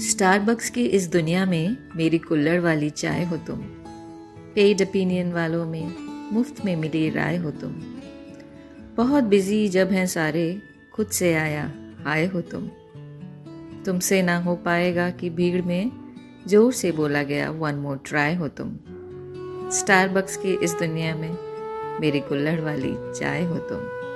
Starbucks की इस दुनिया में मेरी कुल्लड़ वाली चाय हो तुम। पेड ओपिनियन वालों में, मुफ़्त में मिली राय हो तुम। बहुत बिज़ी जब हैं सारे, खुद से आया आए हो तुम। तुमसे ना हो पाएगा कि भीड़ में, ज़ोर से बोला गया वन मोर ट्राई हो तुम। स्टारबक्स की इस दुनिया में मेरी कुल्लड़ वाली चाय हो तुम।